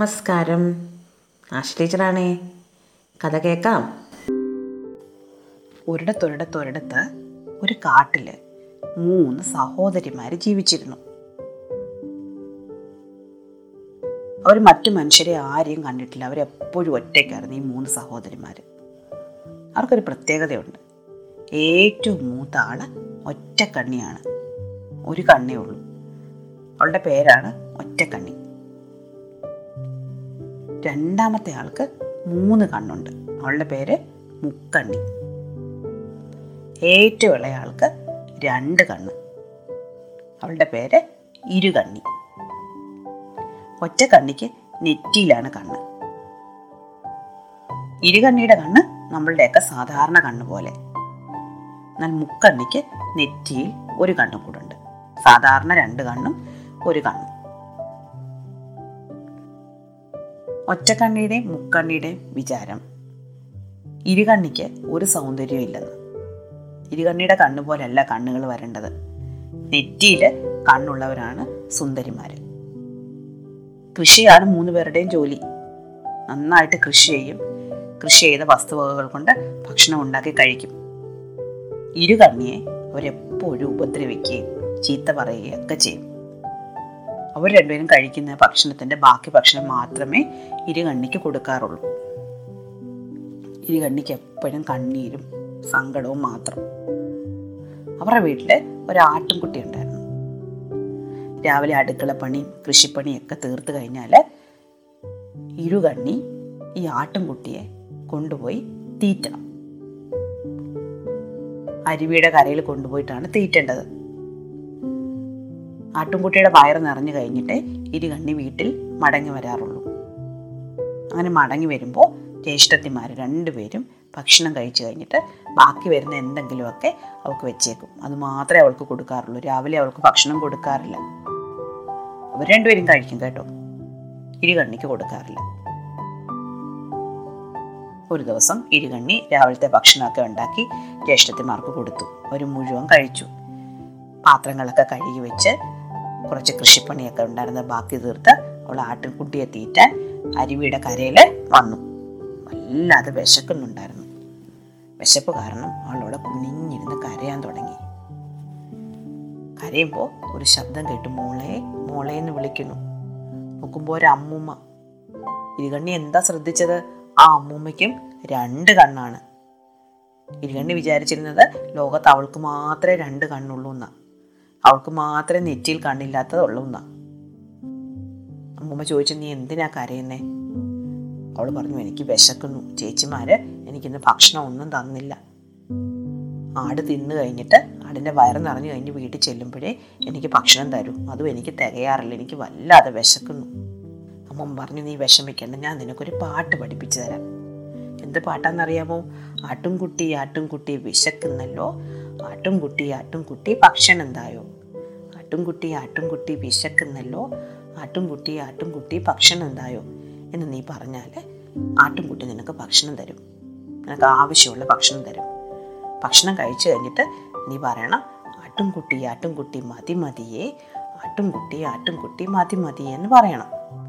നമസ്കാരം. ആശ ടീച്ചറാണേ. കഥ കേൾക്കാം. ഒരിടത്തൊരിടത്തൊരിടത്ത് ഒരു കാട്ടിൽ മൂന്ന് സഹോദരിമാർ ജീവിച്ചിരുന്നു. അവർ മറ്റു മനുഷ്യരെ ആരെയും കണ്ടിട്ടില്ല. അവരെപ്പോഴും ഒറ്റയ്ക്കായിരുന്നു ഈ മൂന്ന് സഹോദരിമാർ അവർക്കൊരു പ്രത്യേകതയുണ്ട്. ഏറ്റവും മൂത്ത ആൾ ഒറ്റക്കണ്ണിയാണ്. ഒരു കണ്ണേ ഉള്ളൂ. അവളുടെ പേരാണ് ഒറ്റക്കണ്ണി. രണ്ടാമത്തെ ആൾക്ക് മൂന്ന് കണ്ണുണ്ട്. അവളുടെ പേര് മുക്കണ്ണി. ഏറ്റവും ഇളയ ആൾക്ക് രണ്ട് കണ്ണ്. അവളുടെ പേര് ഇരുകണ്ണി. ഒറ്റ കണ്ണിക്ക് നെറ്റിയിലാണ് കണ്ണ്. ഇരുകണ്ണിയുടെ കണ്ണ് നമ്മളുടെയൊക്കെ സാധാരണ കണ്ണ് പോലെ. എന്നാൽ മുക്കണ്ണിക്ക് നെറ്റിയിൽ ഒരു കണ്ണും കൂടെ ഉണ്ട് സാധാരണ രണ്ട് കണ്ണും ഒരു കണ്ണും. ഒറ്റക്കണ്ണിയുടെയും മുക്കണ്ണിയുടെയും വിചാരം. ഇരുകണ്ണിക്ക് ഒരു സൗന്ദര്യവും ഇല്ലെന്ന്. ഇരുകണ്ണിയുടെ കണ്ണ് പോലെയല്ല കണ്ണുകൾ വരേണ്ടത്. നെറ്റിയിൽ കണ്ണുള്ളവരാണ് സുന്ദരിമാർ കൃഷിയാണ് മൂന്ന് പേരുടെയും ജോലി. നന്നായിട്ട് കൃഷി ചെയ്യും. കൃഷി ചെയ്ത വസ്തുവകകൾ കൊണ്ട് ഭക്ഷണം ഉണ്ടാക്കി കഴിക്കും. ഇരുകണ്ണിയെ അവരെപ്പോഴും ഉപദ്രവിക്കുകയും ചീത്ത പറയുകയും ഒക്കെ ചെയ്യും. അവർ രണ്ടുപേരും കഴിക്കുന്ന ഭക്ഷണത്തിന്റെ ബാക്കി ഭക്ഷണം മാത്രമേ ഇരുകണ്ണിക്ക് കൊടുക്കാറുള്ളൂ. ഇരുകണ്ണിക്ക് എപ്പോഴും കണ്ണീരും സങ്കടവും മാത്രം. അവരുടെ വീട്ടിൽ ഒരു ആട്ടിൻകുട്ടി ഉണ്ടായിരുന്നു. രാവിലെ അടുക്കള പണിയും കൃഷിപ്പണിയൊക്കെ തീർത്ത് കഴിഞ്ഞാൽ ഇരുകണ്ണി ഈ ആട്ടിൻകുട്ടിയെ കൊണ്ടുപോയി തീറ്റ അരുവിയുടെ കരയിൽ കൊണ്ടുപോയിട്ടാണ് തീറ്റേണ്ടത്. ആട്ടുംകുട്ടിയുടെ വയറ് നിറഞ്ഞു കഴിഞ്ഞിട്ട് ഇരുകണ്ണി വീട്ടിൽ മടങ്ങി വരാറുള്ളൂ. അങ്ങനെ മടങ്ങി വരുമ്പോൾ ജ്യേഷ്ഠത്തിമാർ രണ്ടുപേരും ഭക്ഷണം കഴിച്ചു കഴിഞ്ഞിട്ട് ബാക്കി വരുന്ന എന്തെങ്കിലുമൊക്കെ അവൾക്ക് വെച്ചേക്കും. അത് മാത്രമേ അവൾക്ക് കൊടുക്കാറുള്ളൂ. രാവിലെ അവൾക്ക് ഭക്ഷണം കൊടുക്കാറില്ല. അവർ രണ്ടുപേരും കഴിക്കും കേട്ടോ. ഇരുകണ്ണിക്ക് കൊടുക്കാറില്ല. ഒരു ദിവസം ഇരുകണ്ണി രാവിലത്തെ ഭക്ഷണമൊക്കെ ഉണ്ടാക്കി ജ്യേഷ്ഠത്തിമാർക്ക് കൊടുത്തു. അവർ മുഴുവൻ കഴിച്ചു. പാത്രങ്ങളൊക്കെ കഴുകി വെച്ച് കുറച്ച് കൃഷിപ്പണിയൊക്കെ ഉണ്ടായിരുന്ന ബാക്കി തീർത്ത് അവൾ ആട്ടിൻകുട്ടിയെ തീറ്റാൻ അരുവിയുടെ കരയിൽ വന്നു. വല്ലാതെ വിശക്കുന്നുണ്ടായിരുന്നു. വിശപ്പ് കാരണം അവളവിടെ കുനിഞ്ഞിരുന്ന് കരയാൻ തുടങ്ങി. കരയുമ്പോൾ ഒരു ശബ്ദം കേട്ടു മോളെ മോളെ എന്ന് വിളിക്കുന്നു. നോക്കുമ്പോൾ ഒരു അമ്മൂമ്മ. ഇരുകണ്ണി എന്താ ശ്രദ്ധിച്ചത്? ആ അമ്മൂമ്മയ്ക്കും രണ്ട് കണ്ണാണ്. ഇരുകണ്ണി വിചാരിച്ചിരുന്നത് ലോകത്ത് അവൾക്ക് മാത്രമേ രണ്ട് കണ്ണുള്ളൂ എന്നാ. അവൾക്ക് മാത്രമേ നെറ്റിയിൽ കണ്ണില്ലാത്തതുള്ളൂ എന്നാ അമ്മൂമ്മ ചോദിച്ചു നീ എന്തിനാ കരയുന്നേ? അവൾ പറഞ്ഞു എനിക്ക് വിശക്കുന്നു. ചേച്ചിമാര് എനിക്കിന്ന് ഭക്ഷണം ഒന്നും തന്നില്ല. ആട് തിന്നു കഴിഞ്ഞിട്ട് ആടിന്റെ വയറ് നിറഞ്ഞു കഴിഞ്ഞ് വീട്ടിൽ ചെല്ലുമ്പോഴേ എനിക്ക് ഭക്ഷണം തരൂ. അതും എനിക്ക് തികയാറില്ല. എനിക്ക് വല്ലാതെ വിശക്കുന്നു. അമ്മ പറഞ്ഞു നീ വിഷമിക്കണ്ട. ഞാൻ നിനക്കൊരു പാട്ട് പഠിപ്പിച്ചു തരാം. എന്ത് പാട്ടാന്നറിയാമോ? ആട്ടുംകുട്ടി ആട്ടുംകുട്ടി വിശക്കുന്നല്ലോ. ആട്ടുംകുട്ടി ആട്ടുംകുട്ടി ഭക്ഷണം എന്തായോ ആട്ടുംകുട്ടി ആട്ടുംകുട്ടി വിശക്കുന്നല്ലോ ആട്ടുംകുട്ടി ആട്ടുംകുട്ടി ഭക്ഷണം എന്തായോ എന്ന് നീ പറഞ്ഞാൽ ആട്ടുംകുട്ടി നിനക്ക് ഭക്ഷണം തരും. നിനക്ക് ആവശ്യമുള്ള ഭക്ഷണം തരും. ഭക്ഷണം കഴിച്ചു കഴിഞ്ഞിട്ട് നീ പറയണം ആട്ടുംകുട്ടി ആട്ടുംകുട്ടി മതി മതിയേ. ആട്ടുംകുട്ടി ആട്ടുംകുട്ടി മതി മതിയേ എന്ന് പറയണം.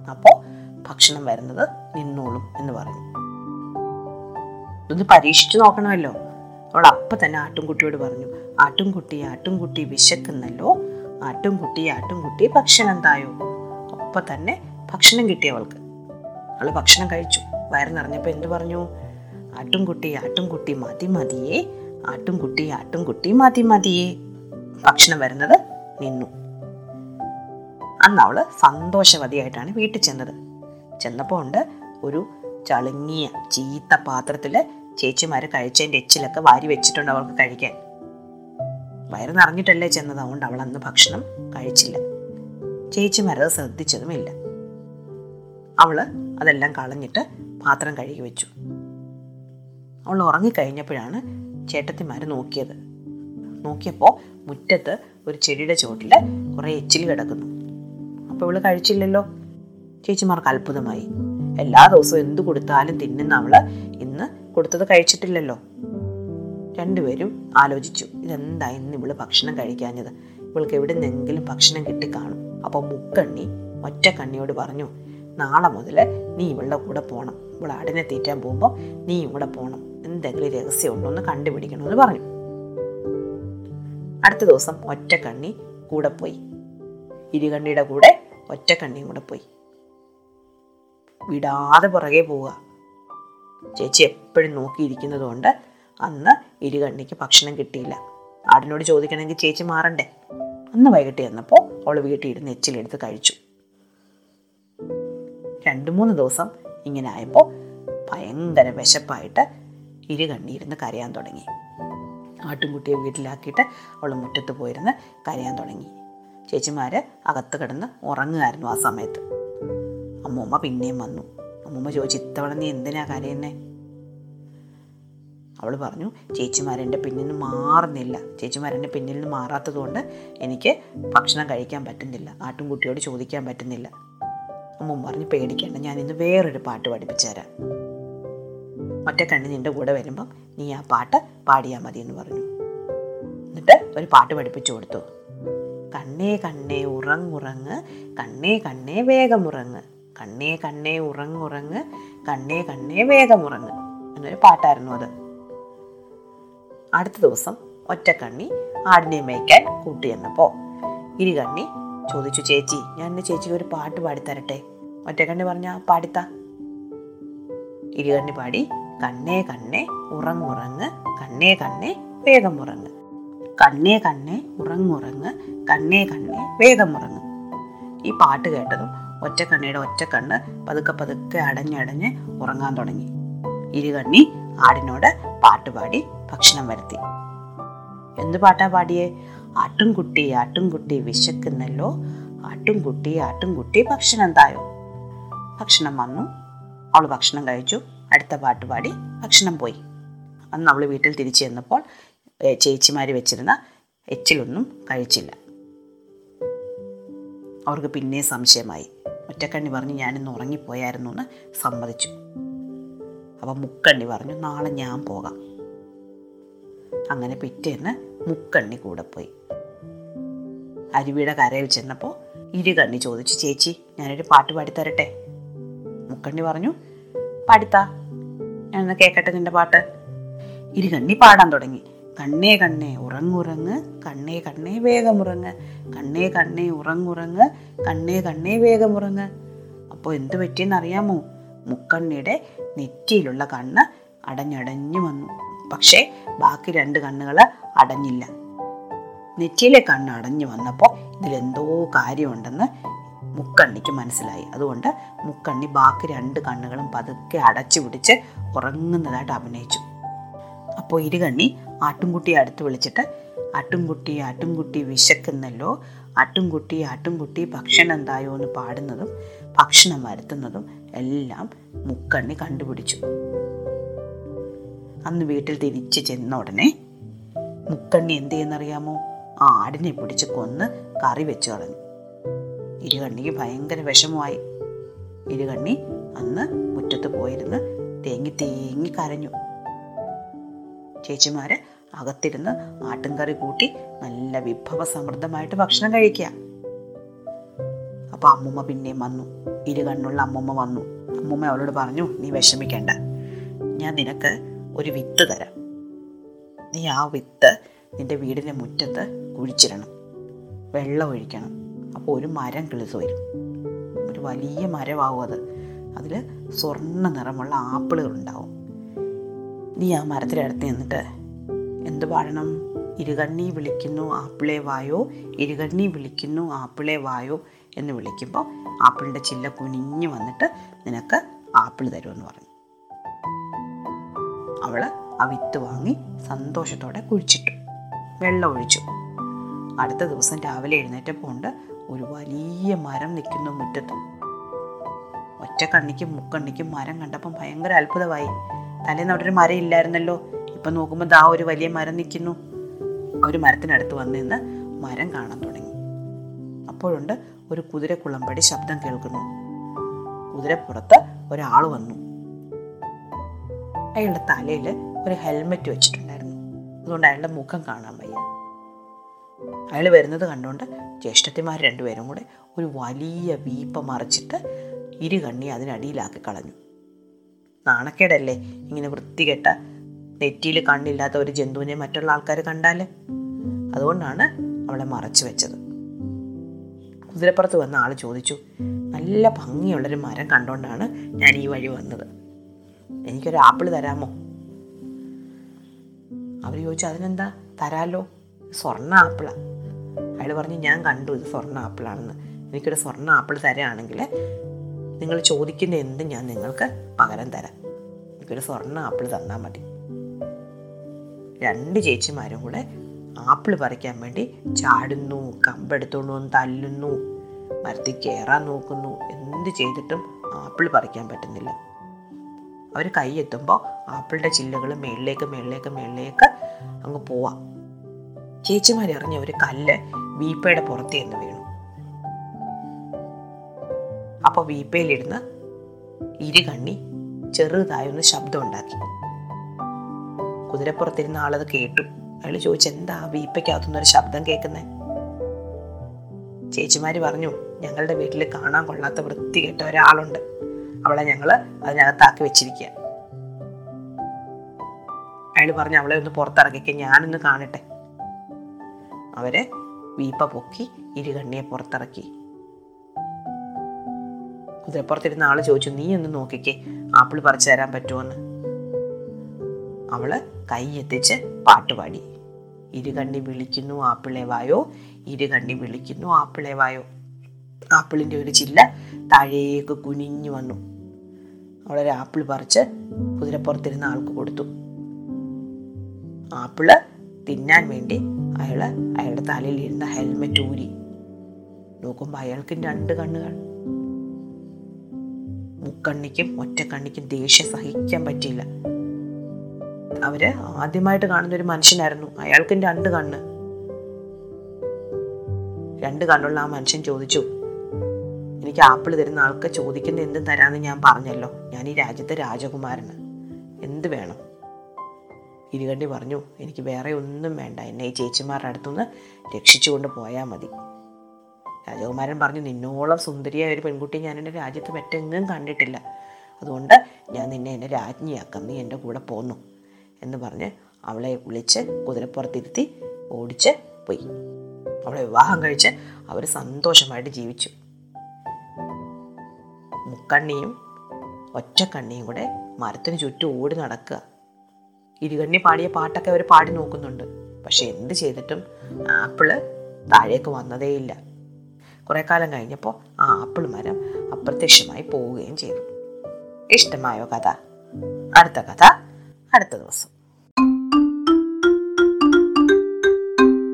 അപ്പോൾ ഭക്ഷണം വരുന്നത് നിന്നോളും എന്ന് പറഞ്ഞു ഇതൊന്ന് പരീക്ഷിച്ചു നോക്കണമല്ലോ. അവൾ അപ്പം തന്നെ ആട്ടുംകുട്ടിയോട് പറഞ്ഞു ആട്ടുംകുട്ടി ആട്ടുംകുട്ടി വിശക്കുന്നല്ലോ. ആട്ടുംകുട്ടി ആട്ടുംകുട്ടി ഭക്ഷണം തായോ? അപ്പം തന്നെ ഭക്ഷണം കിട്ടി അവൾക്ക്. അവൾ ഭക്ഷണം കഴിച്ചു. വയറ് നിറഞ്ഞപ്പോൾ എന്ത് പറഞ്ഞു? ആട്ടുംകുട്ടി ആട്ടുംകുട്ടി മതി മതിയേ. ആട്ടുംകുട്ടി ആട്ടുംകുട്ടി മതി മതിയേ. ഭക്ഷണം വരുന്നത് നിന്നു. അന്ന് അവൾ സന്തോഷവതിയായിട്ടാണ് വീട്ടിൽ ചെന്നത്. ചെന്നപ്പോൾ ഉണ്ട് ഒരു ചളുങ്ങിയ ചീത്ത പാത്രത്തിൽ ചേച്ചിമാര് കഴിച്ചതിന്റെ എച്ചിലൊക്കെ വാരി വെച്ചിട്ടുണ്ട് അവൾക്ക് കഴിക്കാൻ. വയറ് നിറഞ്ഞിട്ടല്ലേ ചെന്നത്? അതുകൊണ്ട് അവൾ അന്ന് ഭക്ഷണം കഴിച്ചില്ല. ചേച്ചിമാരത് ശ്രദ്ധിച്ചതുമില്ല. അവൾ അതെല്ലാം കളഞ്ഞിട്ട് പാത്രം കഴുകി വെച്ചു. അവൾ ഉറങ്ങിക്കഴിഞ്ഞപ്പോഴാണ് ചേട്ടത്തിമാർ നോക്കിയത്. നോക്കിയപ്പോൾ മുറ്റത്ത് ഒരു ചെടിയുടെ ചോട്ടിൽ കുറേ എച്ചിൽ കിടക്കുന്നു. അപ്പോൾ ഇവൾ കഴിച്ചില്ലല്ലോ? ചേച്ചിമാർക്ക് അത്ഭുതമായി. എല്ലാ ദിവസവും എന്ത് കൊടുത്താലും തിന്നുന്ന അവൾ ഇന്ന് കൊടുത്തത് കഴിച്ചിട്ടില്ലല്ലോ. രണ്ടുപേരും ആലോചിച്ചു ഇതെന്താ ഇന്ന് ഇവൾ ഭക്ഷണം കഴിക്കാഞ്ഞത്? ഇവൾക്ക് എവിടെ നിന്നെങ്കിലും ഭക്ഷണം കിട്ടി കാണും. അപ്പോൾ മുക്കണ്ണി ഒറ്റ കണ്ണിയോട് പറഞ്ഞു നാളെ മുതൽ നീ ഇവളുടെ കൂടെ പോകണം ഇവൾ ആടിനെ തീറ്റാൻ പോകുമ്പോൾ നീ ഇവിടെ പോകണം എന്തെങ്കിലും രഹസ്യം ഉണ്ടോ എന്ന് പറഞ്ഞു. അടുത്ത ദിവസം ഒറ്റ കണ്ണി കൂടെ പോയി. ഇരുകണ്ണിയുടെ കൂടെ ഒറ്റ കണ്ണിയും കൂടെ പോയി. വിടാതെ പുറകെ പോവുക. ചേച്ചി എപ്പോഴും നോക്കിയിരിക്കുന്നത് കൊണ്ട് അന്ന് ഇരുകണ്ണിക്ക് ഭക്ഷണം കിട്ടിയില്ല. ആടിനോട് ചോദിക്കണമെങ്കിൽ ചേച്ചി മാറണ്ടേ? അന്ന് വൈകിട്ട് ചെന്നപ്പോൾ അവൾ വീട്ടിൽ ഇരുന്ന് എച്ചിലെടുത്ത് കഴിച്ചു. രണ്ട് മൂന്ന് ദിവസം ഇങ്ങനെ ആയപ്പോൾ ഭയങ്കര വിശപ്പായിട്ട് ഇരുകണ്ണി ഇരുന്ന് കരയാൻ തുടങ്ങി. ആട്ടുംകുട്ടിയെ വീട്ടിലാക്കിയിട്ട് അവൾ മുറ്റത്ത് പോയിരുന്ന് കരയാൻ തുടങ്ങി. ചേച്ചിമാർ അകത്ത് കിടന്ന് ഉറങ്ങുമായിരുന്നു ആ സമയത്ത്. അമ്മൂമ്മ പിന്നെയും വന്നു. അമ്മൂമ്മ ചോദിച്ചു ഇത്തവണ നീ എന്തിനാ കരയുന്നേ? അവൾ പറഞ്ഞു ചേച്ചിമാരെന്റെ പിന്നിൽ നിന്ന് മാറുന്നില്ല. ചേച്ചിമാരെന്റെ പിന്നിൽ നിന്ന് മാറാത്തത് കൊണ്ട് എനിക്ക് ഭക്ഷണം കഴിക്കാൻ പറ്റുന്നില്ല. ആട്ടുംകുട്ടിയോട് ചോദിക്കാൻ പറ്റുന്നില്ല. അമ്മ പറഞ്ഞ് പേടിക്കേണ്ട ഞാൻ ഇന്ന് വേറൊരു പാട്ട് പഠിപ്പിച്ചു തരാം ഒറ്റ കണ്ണി നിന്റെ കൂടെ വരുമ്പം നീ ആ പാട്ട് പാടിയാൽ മതി എന്ന് പറഞ്ഞു. എന്നിട്ട് ഒരു പാട്ട് പഠിപ്പിച്ചു കൊടുത്തു. കണ്ണേ കണ്ണേ ഉറങ്ങുറങ്ങ് കണ്ണേ കണ്ണേ വേഗമുറങ്ങ്. കണ്ണേ കണ്ണേ ഉറങ്ങുറങ്ങ് കണ്ണേ കണ്ണേ വേഗമുറങ്ങ് എന്നൊരു പാട്ടായിരുന്നു അത്. അടുത്ത ദിവസം ഒറ്റക്കണ്ണി ആടിനെ മേയ്ക്കാൻ കൂട്ടി എന്നപ്പോൾ ഇരുകണ്ണി ചോദിച്ചു ചേച്ചി ഞാൻ എന്റെ ചേച്ചിക്ക് ഒരു പാട്ട് പാടിത്തരട്ടെ? ഒറ്റക്കണ്ണി പറഞ്ഞ പാടിത്ത. ഇരുകണ്ണി പാടി കണ്ണേ കണ്ണേ ഉറങ്ങുറങ്ങ് കണ്ണേ കണ്ണേ വേഗമുറങ്ങ് കണ്ണേ കണ്ണേ ഉറങ്ങുറങ്ങ് കണ്ണേ കണ്ണേ വേഗമുറങ്ങ് ഈ പാട്ട് കേട്ടതും ഒറ്റക്കണ്ണിയുടെ ഒറ്റക്കണ്ണ് പതുക്കെ പതുക്കെ അടഞ്ഞടഞ്ഞ് ഉറങ്ങാൻ തുടങ്ങി. ഇരുകണ്ണി ആടിനോട് പാട്ടുപാടി ഭക്ഷണം വരുത്തി. എന്ത് പാട്ടാ പാടിയേ? ആട്ടുംകുട്ടി ആട്ടുംകുട്ടി വിശക്കുന്നല്ലോ. ആട്ടുംകുട്ടി ആട്ടുംകുട്ടി ഭക്ഷണം തായോ? ഭക്ഷണം വന്നു. അവൾ ഭക്ഷണം കഴിച്ചു. അടുത്ത പാട്ട് പാടി ഭക്ഷണം പോയി. അന്ന് അവൾ വീട്ടിൽ തിരിച്ചു ചെന്നപ്പോൾ ചേച്ചിമാർ വെച്ചിരുന്ന എച്ചിലൊന്നും കഴിച്ചില്ല. അവർക്ക് പിന്നെ സംശയമായി. ഒറ്റക്കണ്ണി പറഞ്ഞു ഞാനിന്ന് ഉറങ്ങിപ്പോയായിരുന്നു എന്ന് സമ്മതിച്ചു. അപ്പം മുക്കണ്ണി പറഞ്ഞു നാളെ ഞാൻ പോകാം. അങ്ങനെ പിറ്റേന്ന് മുക്കണ്ണി കൂടെ പോയി. അരുവിയുടെ കരയിൽ ചെന്നപ്പോൾ ഇരുകണ്ണി ചോദിച്ചു ചേച്ചി ഞാനൊരു പാട്ട് പാടിത്തരട്ടെ? മുക്കണ്ണി പറഞ്ഞു പാടിത്താ ഞാനൊന്ന് കേൾക്കട്ടെ നിന്റെ പാട്ട്. ഇരുകണ്ണി പാടാൻ തുടങ്ങി. കണ്ണേ കണ്ണേ ഉറങ്ങുറങ്ങ് കണ്ണേ കണ്ണേ വേഗമുറങ്ങ് കണ്ണേ കണ്ണേ ഉറങ്ങുറങ്ങ് കണ്ണേ കണ്ണേ വേഗമുറങ്ങ്. അപ്പോൾ എന്ത് പറ്റിയെന്ന് അറിയാമോ മുക്കണ്ണിയുടെ നെറ്റിയിലുള്ള കണ്ണ് അടഞ്ഞടഞ്ഞു വന്നു. പക്ഷേ ബാക്കി രണ്ട് കണ്ണുകൾ അടഞ്ഞില്ല. നെറ്റിയിലെ കണ്ണ് അടഞ്ഞു വന്നപ്പോൾ ഇതിലെന്തോ കാര്യമുണ്ടെന്ന് മുക്കണ്ണിക്ക് മനസ്സിലായി. അതുകൊണ്ട് മുക്കണ്ണി ബാക്കി രണ്ട് കണ്ണുകളും പതുക്കെ അടച്ചു പിടിച്ച് ഉറങ്ങുന്നതായിട്ട് അഭിനയിച്ചു. അപ്പോൾ ഇരുകണ്ണി ആട്ടുംകുട്ടിയെ അടുത്ത് വിളിച്ചിട്ട് ആട്ടുംകുട്ടി ആട്ടുംകുട്ടി വിശക്കുന്നല്ലോ. ആട്ടുംകുട്ടി ആട്ടുംകുട്ടി ഭക്ഷണം എന്തായോ? എന്ന് പാടുന്നതും ഭക്ഷണം വരുത്തുന്നതും എല്ലാം മുക്കണ്ണി കണ്ടുപിടിച്ചു. അന്ന് വീട്ടിൽ തിരിച്ച് ചെന്ന ഉടനെ മുക്കണ്ണി എന്ത് ചെയ്യുന്നറിയാമോ? ആ ആടിനെ പിടിച്ച് കൊന്ന് കറി വെച്ചു കളഞ്ഞു. ഇരുകണ്ണിക്ക് ഭയങ്കര വിഷമമായി. ഇരുകണ്ണി അന്ന് മുറ്റത്ത് പോയിരുന്ന് തേങ്ങി തേങ്ങി കരഞ്ഞു. ചേച്ചിമാര് അകത്തിരുന്ന് ആട്ടുംകറി കൂട്ടി നല്ല വിഭവ സമൃദ്ധമായിട്ട് ഭക്ഷണം കഴിക്കുക. അപ്പൊ അമ്മുമ്മ പിന്നെയും വന്നു. ഇരുകണ്ണുള്ള അമ്മുമ്മ വന്നു. അമ്മുമ്മ അവളോട് പറഞ്ഞു നീ വിഷമിക്കണ്ട. ഞാൻ നിനക്ക് ഒരു വിത്ത് തരാം. നീ ആ വിത്ത് നിന്റെ വീടിന്റെ മുറ്റത്ത് കുഴിച്ചിടണം. വെള്ളം ഒഴിക്കണം. അപ്പോൾ ഒരു മരം കിളിച്ചു വരും. ഒരു വലിയ മരമാവും അത്. അതിൽ സ്വർണ നിറമുള്ള ആപ്പിളുകൾ ഉണ്ടാവും. നീ ആ മരത്തിനടുത്ത് നിന്നിട്ട് എന്ത് പാടണം? ഇരുകണ്ണി വിളിക്കുന്നു ആപ്പിളെ വായോ? ഇരുകണ്ണി വിളിക്കുന്നു ആപ്പിളെ വായോ? എന്ന് വിളിക്കുമ്പോൾ ആപ്പിളിന്റെ ചില്ല കുനിഞ്ഞു വന്നിട്ട് നിനക്ക് ആപ്പിൾ തരുമെന്ന് പറഞ്ഞു. അവൾ ആ വിത്ത് വാങ്ങി സന്തോഷത്തോടെ കുഴിച്ചിട്ടു. വെള്ളം ഒഴിച്ചു. അടുത്ത ദിവസം രാവിലെ എഴുന്നേറ്റപ്പോൾ ഉണ്ട് ഒരു വലിയ മരം നിൽക്കുന്നു മുറ്റത്ത്. ഒറ്റ കണ്ണിക്കും മുക്കണ്ണിക്കും മരം കണ്ടപ്പം ഭയങ്കര അത്ഭുതമായി. തലേന്ന് അവിടെ ഒരു മരം ഇല്ലായിരുന്നല്ലോ. ഇപ്പം നോക്കുമ്പോൾ ദാ ഒരു വലിയ മരം നിൽക്കുന്നു ഒരു മരത്തിനടുത്ത് വന്ന് നിന്ന് മരം കാണാൻ തുടങ്ങി. അപ്പോഴുണ്ട് ഒരു കുതിര കുളമ്പടി ശബ്ദം കേൾക്കുന്നു. കുതിരപ്പുറത്ത് ഒരാൾ വന്നു. അയാളുടെ തലയിൽ ഒരു ഹെൽമെറ്റ് വെച്ചിട്ടുണ്ടായിരുന്നു. അതുകൊണ്ട് അയാളുടെ മുഖം കാണാൻ വയ്യ. അയാൾ വരുന്നത് കണ്ടുകൊണ്ട് ജ്യേഷ്ഠത്തിമാർ രണ്ടുപേരും കൂടെ ഒരു വലിയ വീപ്പ മറിച്ചിട്ട് ഇരുകണ്ണി അതിനടിയിലാക്കി കളഞ്ഞു. നാണക്കേടല്ലേ? ഇങ്ങനെ വൃത്തികെട്ട നെറ്റിയിൽ കണ്ണില്ലാത്ത ഒരു ജന്തുവിനെ മറ്റുള്ള ആൾക്കാർ കണ്ടാൽ? അതുകൊണ്ടാണ് അവളെ മറച്ചു വെച്ചത്. കുതിരപ്പുറത്ത് വന്ന ആൾ ചോദിച്ചു നല്ല ഭംഗിയുള്ളൊരു മരം കണ്ടുകൊണ്ടാണ് ഞാൻ ഈ വഴി വന്നത്. എനിക്കൊരു ആപ്പിൾ തരാമോ? അവർ ചോദിച്ചു അതിനെന്താ? തരാലോ? സ്വർണ ആപ്പിളാ. അയാൾ പറഞ്ഞു ഞാൻ കണ്ടു ഇത് സ്വർണ ആപ്പിളാണെന്ന്. എനിക്കൊരു സ്വർണ ആപ്പിൾ തരാണെങ്കിൽ നിങ്ങൾ ചോദിക്കുന്ന എന്ത് ഞാൻ നിങ്ങൾക്ക് പകരം തരാം. എനിക്കൊരു സ്വർണ ആപ്പിൾ തന്നാൽ മതി. രണ്ട് ചേച്ചിമാരും കൂടെ ആപ്പിൾ പറിക്കാൻ വേണ്ടി ചാടുന്നു കമ്പെടുത്തോണ്ട് വന്ന് തല്ലുന്നു മരത്തിൽ കയറാൻ നോക്കുന്നു. എന്ത് ചെയ്തിട്ടും ആപ്പിൾ പറിക്കാൻ പറ്റുന്നില്ല. അവർ കൈ എത്തുമ്പോൾ ആപ്പിളിന്റെ ചില്ലകൾ മേളിലേക്ക് മേളിലേക്ക് മേളിലേക്ക് അങ്ങ് പോവാം. ചേച്ചിമാരെറിഞ്ഞ ഒരു കല്ല് വീപ്പയുടെ പുറത്ത് എന്ന് വീണു. അപ്പോൾ വീപ്പയിലിരുന്ന് ഇരുകണ്ണി ചെറുതായൊന്ന് ശബ്ദം ഉണ്ടാക്കി കുതിരപ്പുറത്തിരുന്ന ആളത് കേട്ടു. അയാൾ ചോദിച്ചു എന്താ വീപ്പയ്ക്കകത്തുനിന്നൊരു ശബ്ദം കേൾക്കുന്നേ? ചേച്ചിമാര് പറഞ്ഞു ഞങ്ങളുടെ വീട്ടിൽ കാണാൻ കൊള്ളാത്ത വൃത്തി കേട്ട ഒരാളുണ്ട്. അവളെ ഞങ്ങൾ അതിനകത്താക്കി വെച്ചിരിക്കുക അയാൾ പറഞ്ഞു അവളെ ഒന്ന് പുറത്തിറക്കിക്ക ഞാനൊന്ന് കാണട്ടെ. അവരെ വീപ്പ പൊക്കി ഇരുകണ്ണിയെ പുറത്തിറക്കി. കുതിരപ്പുറത്തിരുന്ന ആൾ ചോദിച്ചു നീ ഒന്ന് നോക്കിക്കേ ആപ്പിൾ പറിച്ചു തരാൻ പറ്റുമെന്ന് അവൾ കൈ എത്തിച്ച് പാട്ടുപാടി ഇരുകണ്ണി വിളിക്കുന്നു ആപ്പിളെ വായോ? ഇരുകണ്ണി വിളിക്കുന്നു ആപ്പിളെ വായോ? ആപ്പിളിന്റെ ഒരു ചില്ല താഴേക്ക് കുനിഞ്ഞു വന്നു. അവളൊരു ആപ്പിൾ പറിച്ച് കുതിരപ്പുറത്തിരുന്ന ആൾക്ക് കൊടുത്തു. ആപ്പിൾ തിന്നാൻ വേണ്ടി അയാൾ അയാളുടെ തലയിൽ ഇരുന്ന ഹെൽമെറ്റ് ഊരി. നോക്കുമ്പോൾ അയാൾക്ക് രണ്ട് കണ്ണുകൾ. മുക്കണ്ണിക്കും ഒറ്റക്കണ്ണിക്കും ദേഷ്യം സഹിക്കാൻ പറ്റിയില്ല. അവർ ആദ്യമായിട്ട് കാണുന്ന ഒരു മനുഷ്യനായിരുന്നു. അയാൾക്കും രണ്ട് കണ്ണ്. രണ്ട് കണ്ണുള്ള ആ മനുഷ്യൻ ചോദിച്ചു എനിക്ക് ആപ്പിൾ തരുന്ന ആൾക്ക് ചോദിക്കുന്ന എന്തും തരാന്ന് ഞാൻ പറഞ്ഞല്ലോ. ഞാൻ ഈ രാജ്യത്തെ രാജകുമാരന്. എന്ത് വേണം? ഇരുകണ്ടി പറഞ്ഞു എനിക്ക് വേറെ ഒന്നും വേണ്ട. എന്നെ ഈ ചേച്ചിമാരുടെ അടുത്തുനിന്ന് രക്ഷിച്ചുകൊണ്ട് പോയാൽ മതി. രാജകുമാരൻ പറഞ്ഞു നിന്നോളം സുന്ദരിയായ ഒരു പെൺകുട്ടി ഞാൻ എന്റെ രാജ്യത്ത് മറ്റെങ്ങും കണ്ടിട്ടില്ല. അതുകൊണ്ട് ഞാൻ നിന്നെ എന്റെ രാജ്ഞിയാക്കാം. നീ എന്റെ കൂടെ പോന്നു. എന്ന് പറഞ്ഞ് അവളെ വിളിച്ച് കുതിരപ്പുറത്തിരുത്തി ഓടിച്ച് പോയി. അവളെ വിവാഹം കഴിച്ച് അവർ സന്തോഷമായിട്ട് ജീവിച്ചു. മുക്കണ്ണിയും ഒറ്റക്കണ്ണിയും കൂടെ മരത്തിന് ചുറ്റും ഓടി നടക്കുക. ഇരുകണ്ണി പാടിയ പാട്ടൊക്കെ അവർ പാടി നോക്കുന്നുണ്ട്. പക്ഷെ എന്ത് ചെയ്തിട്ടും ആപ്പിൾ താഴേക്ക് വന്നതേയില്ല. കുറെ കാലം കഴിഞ്ഞപ്പോൾ ആ ആപ്പിൾ മരം അപ്രത്യക്ഷമായി പോവുകയും ചെയ്തു. ഇഷ്ടമായോ കഥ? അടുത്ത കഥ അടുത്ത ദിവസം.